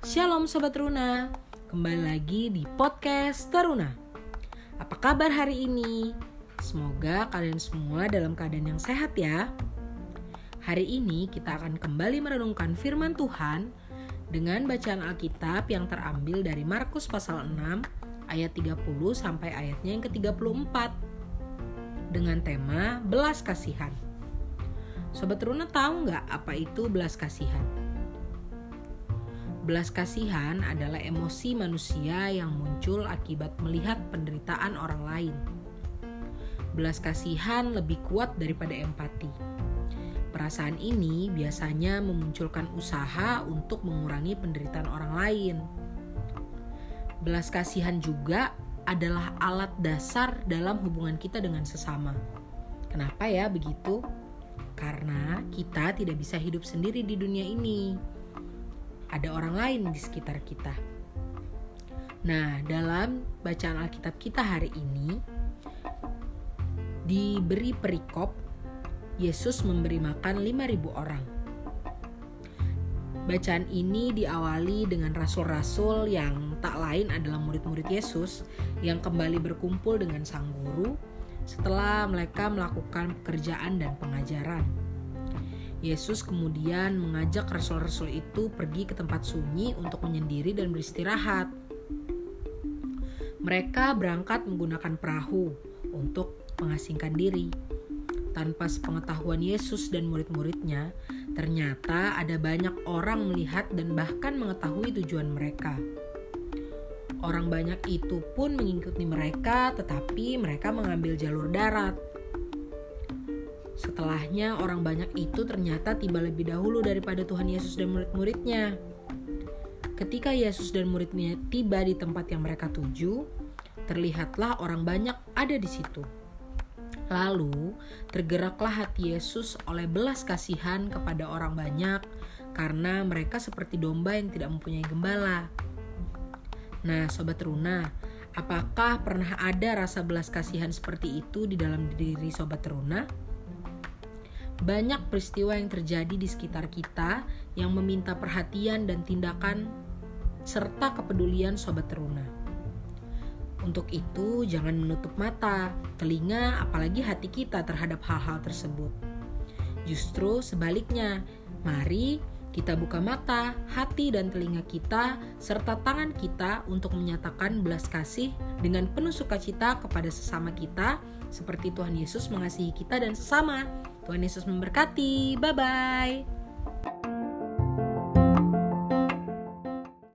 Shalom Sobat Runa, kembali lagi di podcast Teruna. Apa kabar hari ini? Semoga kalian semua dalam keadaan yang sehat ya. Hari ini kita akan kembali merenungkan firman Tuhan dengan bacaan Alkitab yang terambil dari Markus pasal 6 ayat 30 sampai ayatnya yang ke-34 dengan tema belas kasihan. Sobat Runa tahu nggak apa itu belas kasihan? Belas kasihan adalah emosi manusia yang muncul akibat melihat penderitaan orang lain. Belas kasihan lebih kuat daripada empati. Perasaan ini biasanya memunculkan usaha untuk mengurangi penderitaan orang lain. Belas kasihan juga adalah alat dasar dalam hubungan kita dengan sesama. Kenapa ya begitu? Karena kita tidak bisa hidup sendiri di dunia ini. Ada orang lain di sekitar kita. Nah, dalam bacaan Alkitab kita hari ini diberi perikop Yesus memberi makan 5000 orang. Bacaan ini diawali dengan rasul-rasul yang tak lain adalah murid-murid Yesus yang kembali berkumpul dengan sang guru setelah mereka melakukan pekerjaan dan pengajaran. Yesus kemudian mengajak rasul-rasul itu pergi ke tempat sunyi untuk menyendiri dan beristirahat. Mereka berangkat menggunakan perahu untuk mengasingkan diri tanpa sepengetahuan Yesus dan murid-muridnya, ternyata ada banyak orang melihat dan bahkan mengetahui tujuan mereka. Orang banyak itu pun mengikuti mereka, tetapi mereka mengambil jalur darat. Setelahnya, orang banyak itu ternyata tiba lebih dahulu daripada Tuhan Yesus dan murid-muridnya. Ketika Yesus dan muridnya tiba di tempat yang mereka tuju, terlihatlah orang banyak ada di situ. Lalu tergeraklah hati Yesus oleh belas kasihan kepada orang banyak karena mereka seperti domba yang tidak mempunyai gembala. Nah, sobat Runa, apakah pernah ada rasa belas kasihan seperti itu di dalam diri sobat Runa? Banyak peristiwa yang terjadi di sekitar kita yang meminta perhatian dan tindakan serta kepedulian sobat Runa. Untuk itu, jangan menutup mata, telinga, apalagi hati kita terhadap hal-hal tersebut. Justru sebaliknya, mari kita buka mata, hati, dan telinga kita, serta tangan kita untuk menyatakan belas kasih dengan penuh sukacita kepada sesama kita, seperti Tuhan Yesus mengasihi kita dan sesama. Tuhan Yesus memberkati. Bye bye.